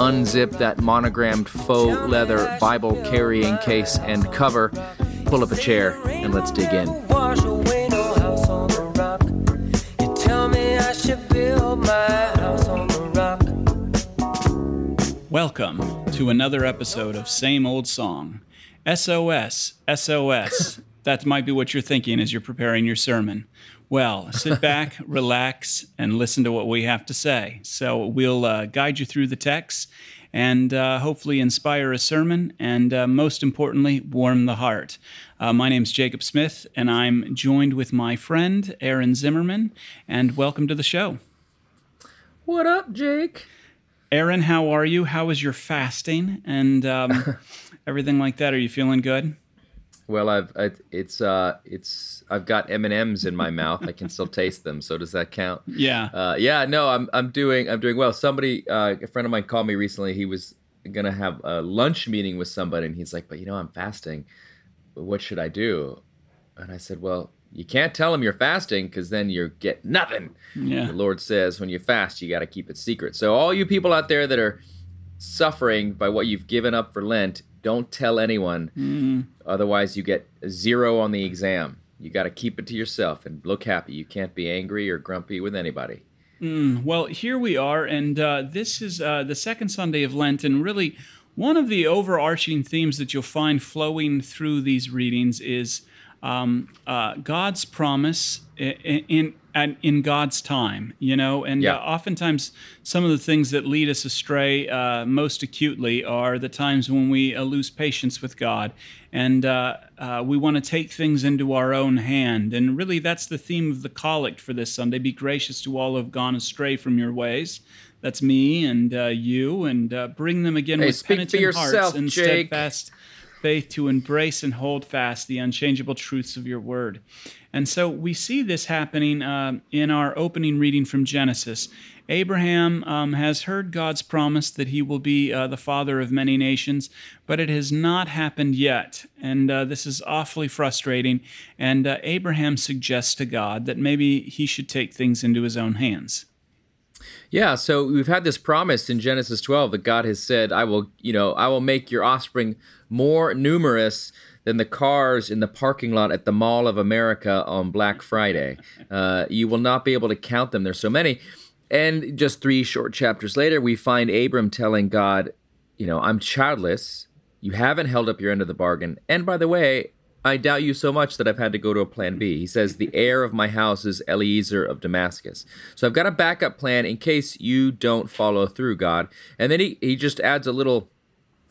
unzip that monogrammed faux leather Bible carrying case and cover, pull up a chair, and let's dig in. Welcome to another episode of Same Old Song. SOS, SOS. that might be what you're thinking as you're preparing your sermon. Well, sit back, relax, and listen to what we have to say. So we'll uh, guide you through the text and uh, hopefully inspire a sermon and, uh, most importantly, warm the heart. Uh, my name's Jacob Smith, and I'm joined with my friend Aaron Zimmerman. And welcome to the show. What up, Jake? Aaron, how are you? How is your fasting and um, everything like that? Are you feeling good? Well, I've I, it's uh it's I've got M and M's in my mouth. I can still taste them. So does that count? Yeah. Uh, yeah. No, I'm I'm doing I'm doing well. Somebody uh, a friend of mine called me recently. He was gonna have a lunch meeting with somebody, and he's like, "But you know, I'm fasting. What should I do?" And I said, "Well, you can't tell him you're fasting because then you get nothing." Yeah. The Lord says when you fast, you got to keep it secret. So all you people out there that are suffering by what you've given up for Lent, don't tell anyone. Mm. Otherwise, you get zero on the exam. You got to keep it to yourself and look happy. You can't be angry or grumpy with anybody. Mm, well, here we are, and uh, this is uh, the second Sunday of Lent, and really one of the overarching themes that you'll find flowing through these readings is um, uh, God's promise in, in in God's time, you know, and yeah. uh, oftentimes some of the things that lead us astray uh, most acutely are the times when we uh, lose patience with God, and uh, uh, we want to take things into our own hand. And really, that's the theme of the collect for this Sunday: "Be gracious to all who have gone astray from your ways." That's me and uh, you, and bring them again hey, with penitent hearts and Jake. steadfast faith to embrace and hold fast the unchangeable truths of your word. And so we see this happening uh, in our opening reading from Genesis. Abraham um, has heard God's promise that he will be uh, the father of many nations, but it has not happened yet. And uh, this is awfully frustrating. And uh, Abraham suggests to God that maybe he should take things into his own hands. Yeah, so we've had this promise in Genesis 12 that God has said, I will, you know, I will make your offspring more numerous than the cars in the parking lot at the Mall of America on Black Friday. Uh, you will not be able to count them. There's so many. And just three short chapters later, we find Abram telling God, you know, I'm childless. You haven't held up your end of the bargain. And by the way, I doubt you so much that I've had to go to a plan B. He says, The heir of my house is Eliezer of Damascus. So I've got a backup plan in case you don't follow through, God. And then he, he just adds a little,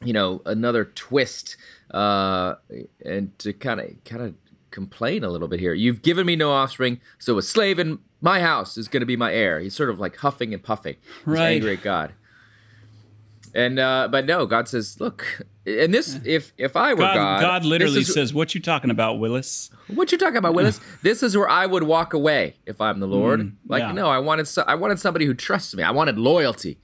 you know, another twist uh, and to kind of kind of complain a little bit here. You've given me no offspring, so a slave in my house is going to be my heir. He's sort of like huffing and puffing. He's right. angry at God. And uh, but no, God says, look, and this if if I were God, God, God literally is, says, "What you talking about, Willis? What you talking about, Willis? this is where I would walk away if I'm the Lord. Mm, like yeah. no, I wanted so, I wanted somebody who trusts me. I wanted loyalty,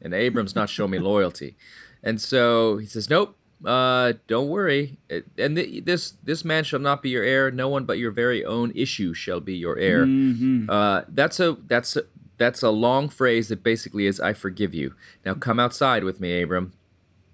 and Abram's not showing me loyalty, and so he says, nope. Uh, don't worry. And th- this this man shall not be your heir. No one but your very own issue shall be your heir. Mm-hmm. Uh, that's a that's a, that's a long phrase that basically is I forgive you. Now come outside with me, Abram,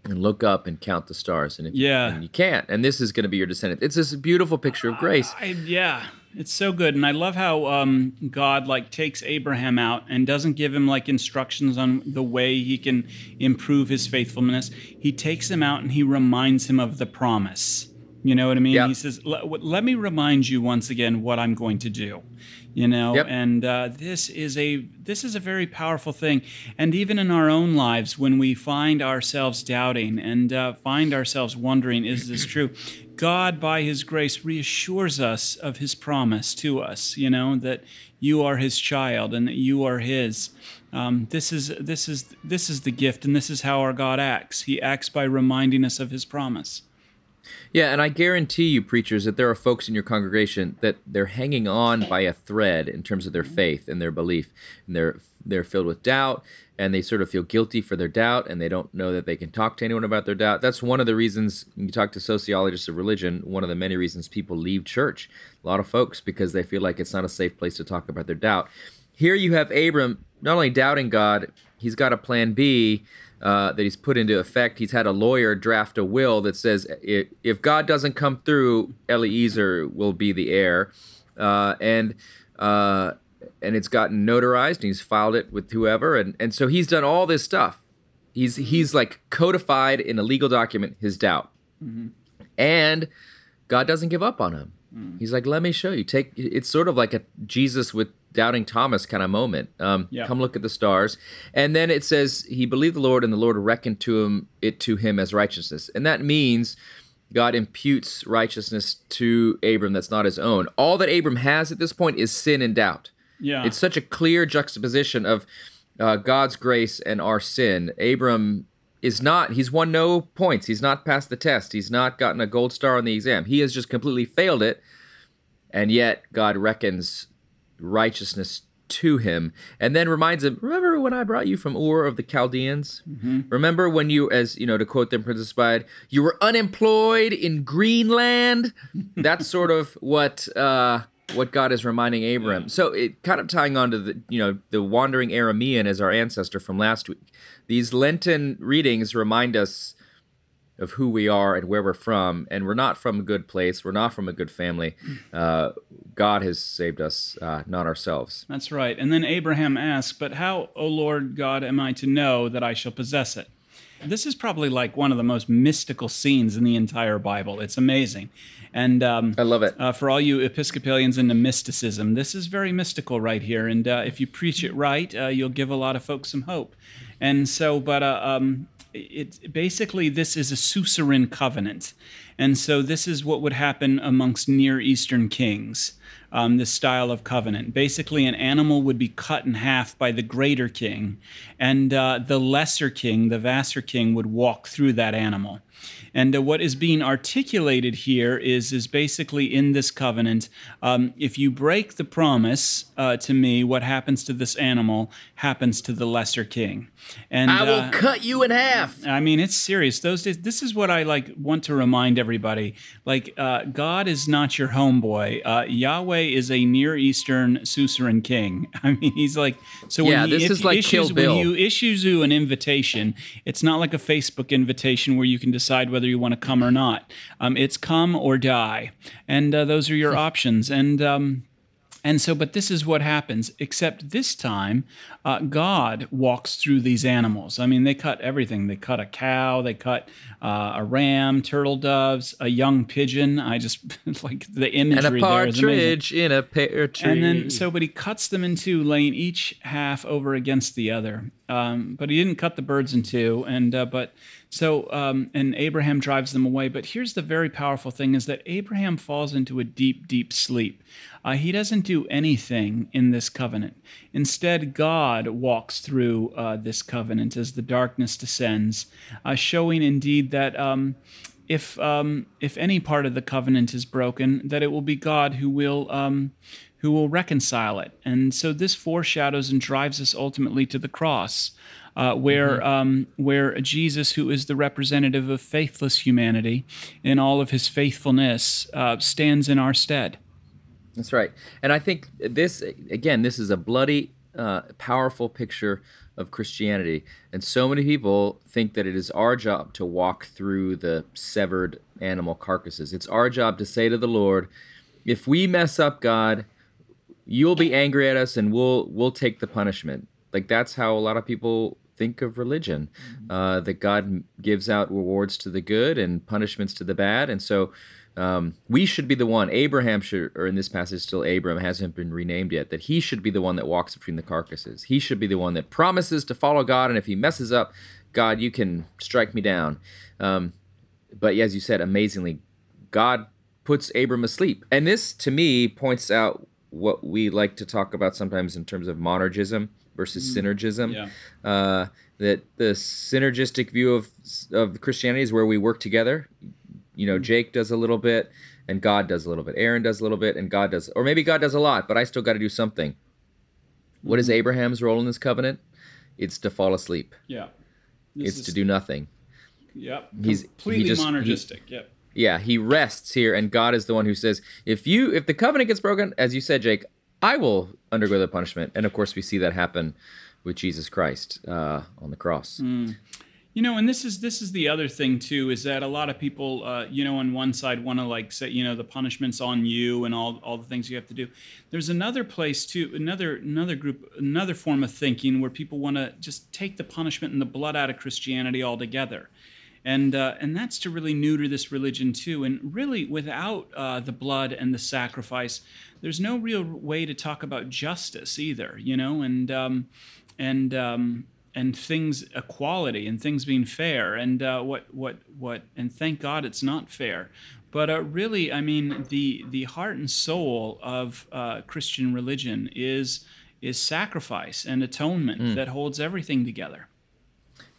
and look up and count the stars. And if Yeah. you, and you can't, and this is going to be your descendant. It's this beautiful picture of grace. I, yeah, it's so good, and I love how um, God like takes Abraham out and doesn't give him like instructions on the way he can improve his faithfulness. He takes him out and he reminds him of the promise. You know what I mean? Yep. He says, "Let me remind you once again what I'm going to do." You know, Yep. and uh, this is a this is a very powerful thing. And even in our own lives, when we find ourselves doubting and uh, find ourselves wondering, "Is this true?" God, by His grace, reassures us of His promise to us. You know that you are His child and that you are His. Um, this is this is this is the gift, and this is how our God acts. He acts by reminding us of His promise. Yeah, and I guarantee you, preachers, that there are folks in your congregation that they're hanging on by a thread in terms of their mm-hmm. faith and their belief, and they're they're filled with doubt, and they sort of feel guilty for their doubt, and they don't know that they can talk to anyone about their doubt. That's one of the reasons you talk to sociologists of religion. One of the many reasons people leave church. A lot of folks because they feel like it's not a safe place to talk about their doubt. Here you have Abram not only doubting God, he's got a plan B uh, that he's put into effect. He's had a lawyer draft a will that says if, God doesn't come through, Eliezer will be the heir, uh, and uh, and it's gotten notarized. And he's filed it with whoever, and and so he's done all this stuff. He's he's like codified in a legal document his doubt, and God doesn't give up on him. He's like, let me show you. Take it's sort of like a Jesus with doubting Thomas kind of moment. Um, Yeah. Come look at the stars, and then it says he believed the Lord, and the Lord reckoned to him it to him as righteousness, and that means God imputes righteousness to Abram that's not his own. All that Abram has at this point is sin and doubt. Yeah. It's such a clear juxtaposition of uh, God's grace and our sin. Abram is not, he's won no points. He's not passed the test. He's not gotten a gold star on the exam. He has just completely failed it. And yet God reckons righteousness to him and then reminds him remember when i brought you from ur of the chaldeans remember when you as you know to quote them princess bride you were unemployed in greenland that's sort of what uh what god is reminding abram so it kind of tying on to the you know the wandering aramean as our ancestor from last week these lenten readings remind us of who we are and where we're from, and we're not from a good place. We're not from a good family. Uh, God has saved us, uh, not ourselves. That's right. And then Abraham asked, But how, O Lord God, am I to know that I shall possess it? This is probably like one of the most mystical scenes in the entire Bible. It's amazing. And um, I love it. uh, for all you Episcopalians into mysticism, this is very mystical right here. And uh, if you preach it right, uh, you'll give a lot of folks some hope. And so, but uh, um, it basically this is a suzerain covenant, and so this is what would happen amongst Near Eastern kings. Um, this style of covenant. Basically, an animal would be cut in half by the greater king, and uh, the lesser king, the vassal king, would walk through that animal. And uh, what is being articulated here is is basically in this covenant. Um, if you break the promise uh, to me, what happens to this animal happens to the lesser king. And I will uh, cut you in half. I mean, it's serious. Those days, this is what I like want to remind everybody. Like, uh, God is not your homeboy. Uh, Yahweh is a Near Eastern suzerain king. I mean, he's like so. When Yeah, he, this is like issues, Kill Bill. When you issues you an invitation, it's not like a Facebook invitation where you can decide whether you want to come or not. Um, it's come or die, and uh, those are your options. And um, and so, but this is what happens, except this time, uh, God walks through these animals. I mean, they cut everything. They cut a cow, they cut uh, a ram, turtle doves, a young pigeon. I just like the imagery a there is amazing. And a partridge in a pear tree. And then, so, but he cuts them in two, laying each half over against the other. Um, but he didn't cut the birds in two. And, uh, but, so, um, and Abraham drives them away. But here's the very powerful thing is that Abraham falls into a deep, deep sleep. Uh, he doesn't do anything in this covenant. Instead, God walks through uh, this covenant as the darkness descends, uh, showing indeed that. Um, if um, if any part of the covenant is broken, that it will be God who will um, who will reconcile it. And so this foreshadows and drives us ultimately to the cross, uh, where um, where Jesus, who is the representative of faithless humanity in all of his faithfulness, uh, stands in our stead. That's right. And I think this, again, this is a bloody, uh, powerful picture of Christianity. And so many people think that it is our job to walk through the severed animal carcasses. It's our job to say to the Lord, if we mess up, God, you'll be angry at us and we'll we'll take the punishment. Like that's how a lot of people think of religion. Uh, that God gives out rewards to the good and punishments to the bad. And so um, we should be the one. Abraham should, or in this passage, still Abram hasn't been renamed yet. That he should be the one that walks between the carcasses. He should be the one that promises to follow God, and if he messes up, God, you can strike me down. Um, but as you said, amazingly, God puts Abram asleep, and this to me points out what we like to talk about sometimes in terms of monergism versus mm. synergism. Yeah. Uh, that the synergistic view of of Christianity is where we work together. You know, mm. Jake does a little bit, and God does a little bit. Aaron does a little bit, and God does, or maybe God does a lot, but I still got to do something. What is mm. Abraham's role in this covenant? It's to fall asleep. Yeah. This It's is- to do nothing. Yep. he's- he completely just- he- monergistic. yep. Yeah, he rests here, and God is the one who says, "If you, if the covenant gets broken, as you said, Jake, I will undergo the punishment." And of course, we see that happen with Jesus Christ uh, on the cross. You know, and this is this is the other thing too is that a lot of people, uh, you know, on one side want to like say, you know, the punishment's on you and all all the things you have to do. There's another place too, another another group, another form of thinking where people want to just take the punishment and the blood out of Christianity altogether. And, uh, and that's to really neuter this religion too. And really, without uh, the blood and the sacrifice, there's no real way to talk about justice either, you know. And um, and um, and things equality and things being fair and uh, what what what and thank God it's not fair. But uh, really, I mean, the the heart and soul of uh, Christian religion is is sacrifice and atonement that holds everything together.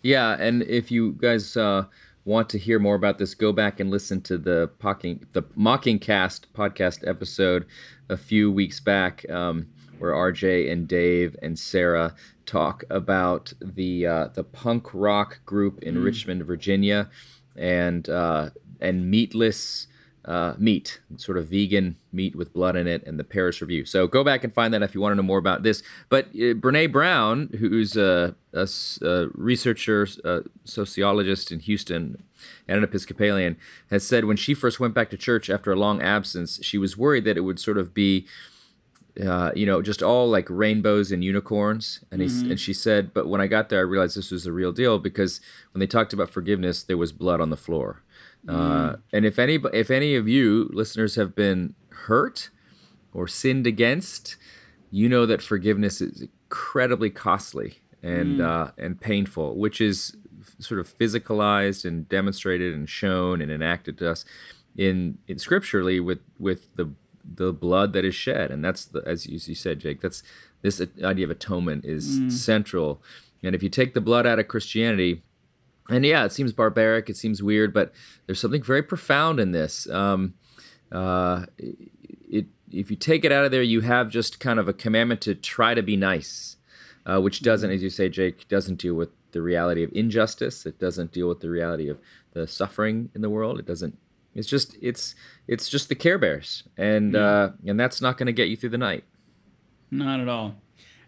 Yeah, and if you guys uh, want to hear more about this, go back and listen to the Mocking the Mockingcast podcast episode a few weeks back, um, where RJ and Dave and Sarah talk about the uh, the punk rock group in Richmond, Virginia, and uh, and meatless. Uh, meat, sort of vegan meat with blood in it, and the Paris Review. So go back and find that if you want to know more about this. But uh, Brene Brown, who's a researcher, a sociologist in Houston, and an Episcopalian, has said when she first went back to church after a long absence, she was worried that it would sort of be uh, you know, just all like rainbows and unicorns. And he, and she said, but when I got there, I realized this was the real deal because when they talked about forgiveness, there was blood on the floor. Uh, and if any, if any of you listeners have been hurt or sinned against, you know that forgiveness is incredibly costly and uh, and painful, which is sort of physicalized and demonstrated and shown and enacted to us in in scripturally with with the the blood that is shed, and that's the as you, you said, Jake. That's this idea of atonement is central. And if you take the blood out of Christianity, and yeah, it seems barbaric, it seems weird, but there's something very profound in this. Um, uh, it if you take it out of there, you have just kind of a commandment to try to be nice, uh, which doesn't, as you say, Jake, doesn't deal with the reality of injustice. It doesn't deal with the reality of the suffering in the world. It doesn't. It's just it's it's just the Care Bears, and uh, and that's not going to get you through the night. Not at all.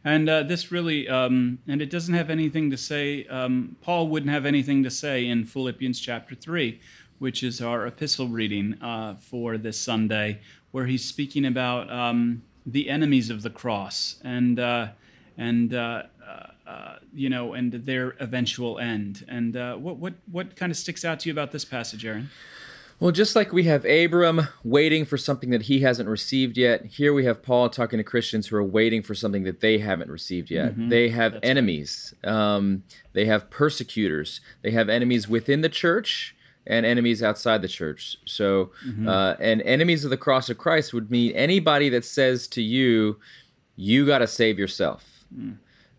And uh, this really, um, and it doesn't have anything to say, um, Paul wouldn't have anything to say in Philippians chapter 3, which is our epistle reading uh, for this Sunday, where he's speaking about um, the enemies of the cross and, uh, and uh, uh, uh, you know, and their eventual end. And what, what, what kind of sticks out to you about this passage, Aaron? Well, just like we have Abram waiting for something that he hasn't received yet, here we have Paul talking to Christians who are waiting for something that they haven't received yet. They have enemies, um, they have persecutors, they have enemies within the church and enemies outside the church. So, uh, and enemies of the cross of Christ would mean anybody that says to you, you got to save yourself.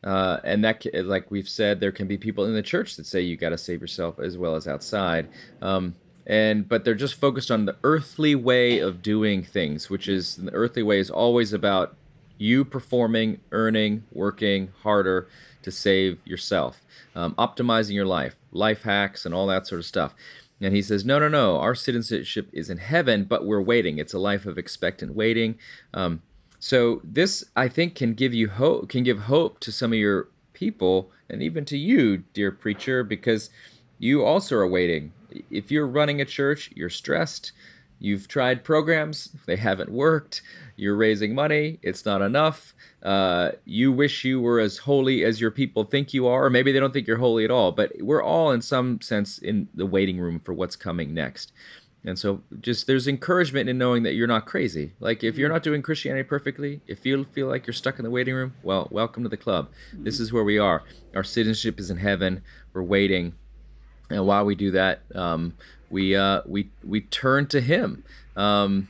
Uh, and that, like we've said, there can be people in the church that say you got to save yourself as well as outside. Um, and but they're just focused on the earthly way of doing things, which is the earthly way is always about you performing, earning, working harder to save yourself, um, optimizing your life, life hacks, and all that sort of stuff. And he says, no, no, no. Our citizenship is in heaven, but we're waiting. It's a life of expectant waiting. Um, so this, I think, can give you hope. Can give hope to some of your people, and even to you, dear preacher, because you also are waiting. If you're running a church, you're stressed. You've tried programs, they haven't worked. You're raising money, it's not enough. Uh, you wish you were as holy as your people think you are, or maybe they don't think you're holy at all. But we're all, in some sense, in the waiting room for what's coming next. And so just there's encouragement in knowing that you're not crazy. Like if you're not doing Christianity perfectly, if you feel like you're stuck in the waiting room, well, welcome to the club. This is where we are. Our citizenship is in heaven. We're waiting. And while we do that, um, we uh, we we turn to Him um,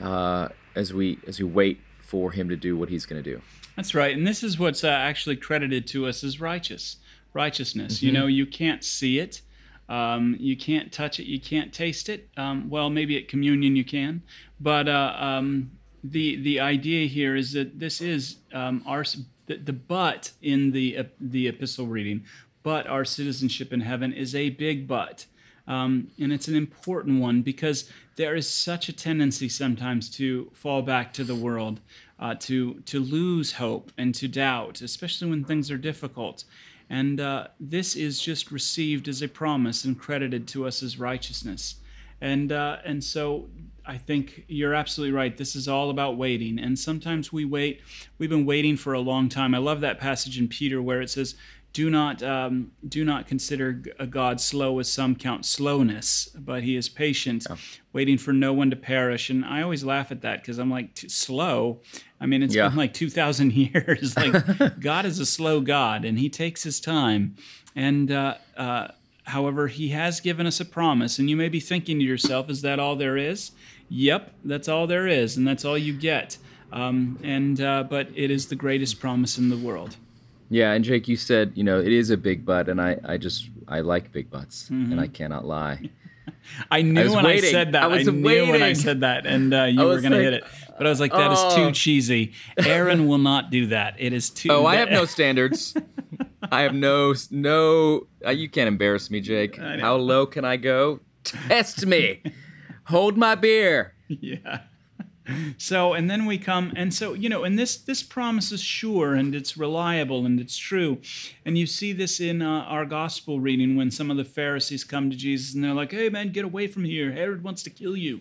uh, as we as we wait for Him to do what He's going to do. That's right, and this is what's uh, actually credited to us as righteous righteousness. Mm-hmm. You know, you can't see it, um, you can't touch it, you can't taste it. Um, well, maybe at communion you can, but uh, um, the the idea here is that this is um, our the, the but in the uh, the epistle reading, but our citizenship in heaven is a big but. Um, and it's an important one because there is such a tendency sometimes to fall back to the world, uh, to to lose hope and to doubt, especially when things are difficult. And uh, this is just received as a promise and credited to us as righteousness. And, uh, and so I think you're absolutely right. This is all about waiting. And sometimes we wait. We've been waiting for a long time. I love that passage in Peter where it says, do not um, do not consider a God slow as some count slowness, but He is patient, yeah. waiting for no one to perish. And I always laugh at that because I'm like slow. I mean, it's yeah. been like two thousand years. like God is a slow God, and He takes His time. And uh, uh, however, He has given us a promise, and you may be thinking to yourself, "Is that all there is?" Yep, that's all there is, and that's all you get. Um, and uh, but it is the greatest promise in the world. Yeah, and Jake, you said you know it is a big butt, and I I just I like big butts, mm-hmm. and I cannot lie. I knew I when waiting. I said that. I, was I knew waiting. when I said that, and uh, you were gonna like, hit it. But I was like, that oh. is too oh. cheesy. Aaron will not do that. It is too. Oh, I have no standards. I have no no. Uh, you can't embarrass me, Jake. How low can I go? Test me. Hold my beer. Yeah so and then we come and so you know and this this promise is sure and it's reliable and it's true. And you see this in uh, our gospel reading when some of the pharisees come to jesus and they're like hey man get away from here. Herod wants to kill you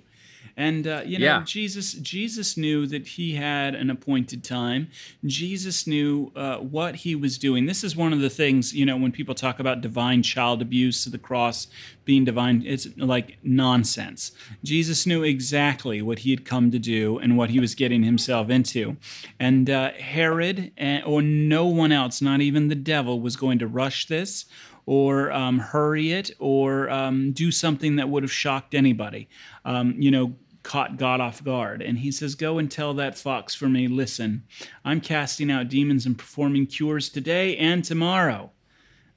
and uh, you know, yeah. Jesus Jesus knew that he had an appointed time. Jesus knew uh, what he was doing. This is one of the things you know when people talk about divine child abuse, to the cross being divine, it's like nonsense. Jesus knew exactly what he had come to do and what he was getting himself into, and uh, Herod eh, or no one else, not even the devil, was going to rush this or um, hurry it or um, do something that would have shocked anybody. Um, you know, caught God off guard. And he says, Go and tell that fox for me, listen, I'm casting out demons and performing cures today and tomorrow.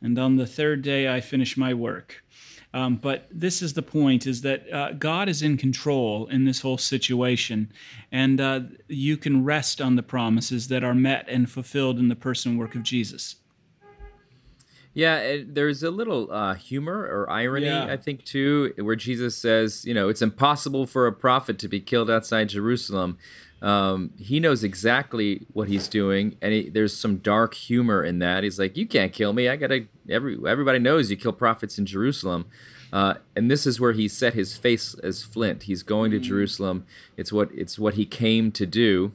And on the third day, I finish my work. Um, but this is the point: is that uh, God is in control in this whole situation, and uh, you can rest on the promises that are met and fulfilled in the person work of Jesus. Yeah, it, there's a little uh, humor or irony, yeah. I think, too, where Jesus says, you know, it's impossible for a prophet to be killed outside Jerusalem. Um, he knows exactly what he's doing, and he, there's some dark humor in that. He's like, "You can't kill me. I gotta." Every everybody knows you kill prophets in Jerusalem, uh, and this is where he set his face as flint. He's going to mm. Jerusalem. It's what it's what he came to do.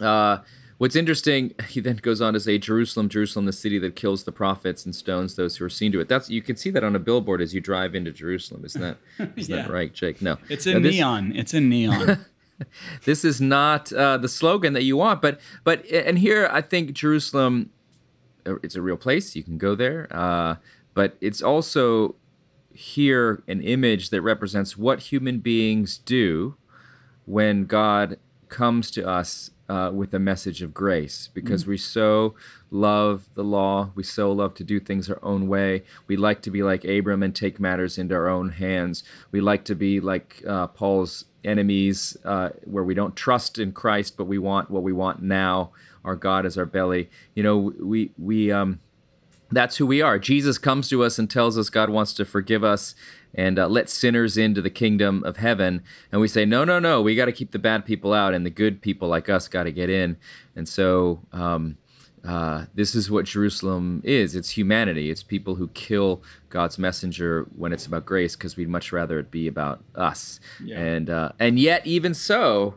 Uh, What's interesting, he then goes on to say, Jerusalem, Jerusalem, the city that kills the prophets and stones those who are seen to it. That's you can see that on a billboard as you drive into Jerusalem. Isn't that isn't yeah. that right, Jake? No. It's in this, neon. It's in neon. this is not uh, the slogan that you want, but but and here I think Jerusalem uh, it's a real place. You can go there. Uh, but it's also here an image that represents what human beings do when God comes to us uh, with a message of grace because mm we so love the law. We so love to do things our own way. We like to be like Abram and take matters into our own hands. We like to be like uh, Paul's enemies, uh, where we don't trust in Christ, but we want what we want now. Our God is our belly. You know, we we um, that's who we are. Jesus comes to us and tells us God wants to forgive us and uh, let sinners into the kingdom of heaven. And we say, no, no, no, we got to keep the bad people out, and the good people like us got to get in. And so, um, uh, this is what Jerusalem is. It's humanity. It's people who kill God's messenger when it's about grace, because we'd much rather it be about us. Yeah. And uh, and yet, even so,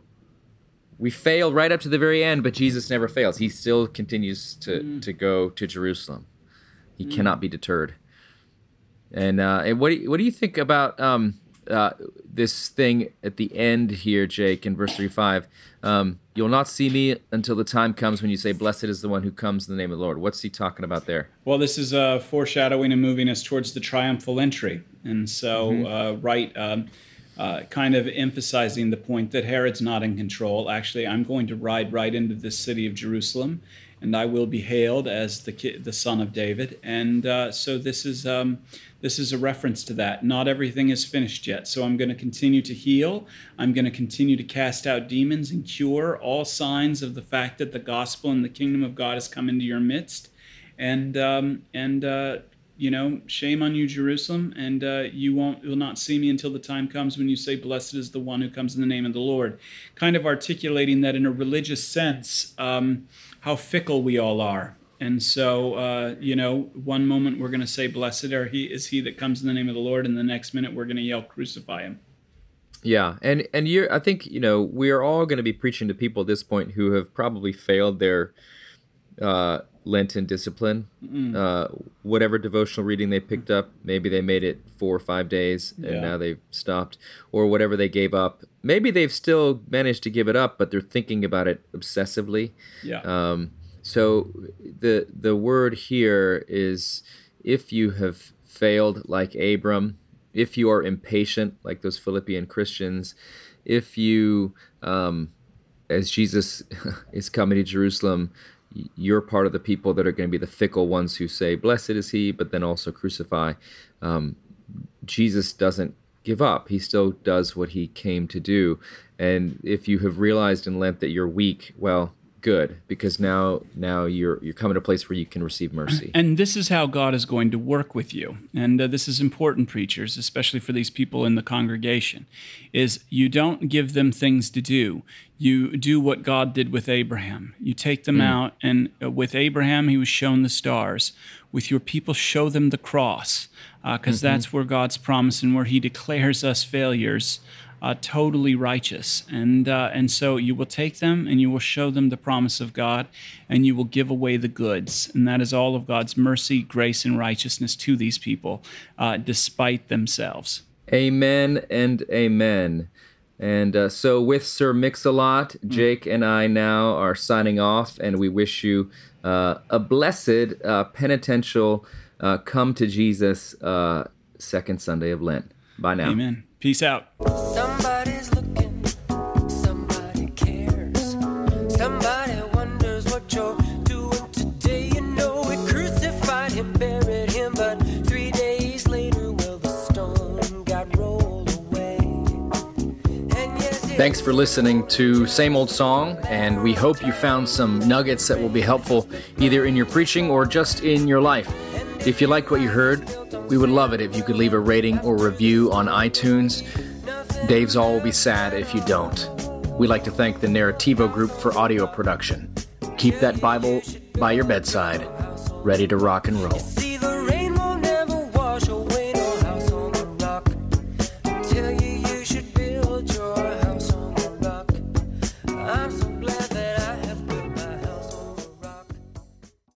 we fail right up to the very end. But Jesus never fails. He still continues to mm. to go to Jerusalem. He mm. cannot be deterred. And uh, and what do you, what do you think about um, uh, this thing at the end here, Jake, in verse 35. Um, You'll not see me until the time comes when you say, Blessed is the one who comes in the name of the Lord. What's he talking about there? Well, this is uh, foreshadowing and moving us towards the triumphal entry. And so, mm-hmm. uh, right, um, uh, kind of emphasizing the point that Herod's not in control. Actually, I'm going to ride right into the city of Jerusalem and I will be hailed as the the son of David. And uh, so this is um, this is a reference to that. Not everything is finished yet. So I'm going to continue to heal. I'm going to continue to cast out demons and cure all signs of the fact that the gospel and the kingdom of God has come into your midst. And um, and uh, you know, shame on you, Jerusalem, and uh, you won't will not see me until the time comes when you say, "Blessed is the one who comes in the name of the Lord." Kind of articulating that in a religious sense. Um, how fickle we all are. And so, uh, you know, one moment we're going to say, "Blessed are he is he that comes in the name of the Lord," and the next minute we're going to yell, "Crucify him." Yeah, and and you're, I think you know we are all going to be preaching to people at this point who have probably failed their uh, Lenten discipline. Mm. Uh, whatever devotional reading they picked up, maybe they made it four or five days and yeah. now they've stopped, or whatever they gave up. Maybe they've still managed to give it up, but they're thinking about it obsessively. Yeah. Um, so the the word here is if you have failed like Abram, if you are impatient like those Philippian Christians, if you, um, as Jesus is coming to Jerusalem, you're part of the people that are going to be the fickle ones who say, Blessed is he, but then also crucify. Um, Jesus doesn't give up. He still does what he came to do. And if you have realized in Lent that you're weak, well, good because now now you're you're coming to a place where you can receive mercy. And this is how God is going to work with you. And uh, this is important preachers, especially for these people in the congregation, is you don't give them things to do. You do what God did with Abraham. You take them mm. out and uh, with Abraham he was shown the stars. With your people show them the cross because uh, mm-hmm. that's where God's promise and where he declares us failures uh, totally righteous. And, uh, and so you will take them and you will show them the promise of God and you will give away the goods. And that is all of God's mercy, grace, and righteousness to these people, uh, despite themselves. Amen and amen. And uh, so, with Sir Mix-a-Lot, mm. Jake and I now are signing off, and we wish you uh, a blessed uh, penitential come to Jesus second Sunday of Lent. Bye now. Amen. Peace out. Somebody's looking, somebody cares. Somebody wonders what you're doing today. You know, we crucified him, buried him, but three days later, well, the stone got rolled away. Yes, Thanks for listening to Same Old Song, and we hope you found some nuggets that will be helpful either in your preaching or just in your life. If you liked what you heard, we would love it if you could leave a rating or review on iTunes. Dave Zahl will be sad if you don't. We'd like to thank the Narrativo Group for audio production. Keep that Bible by your bedside, ready to rock and roll.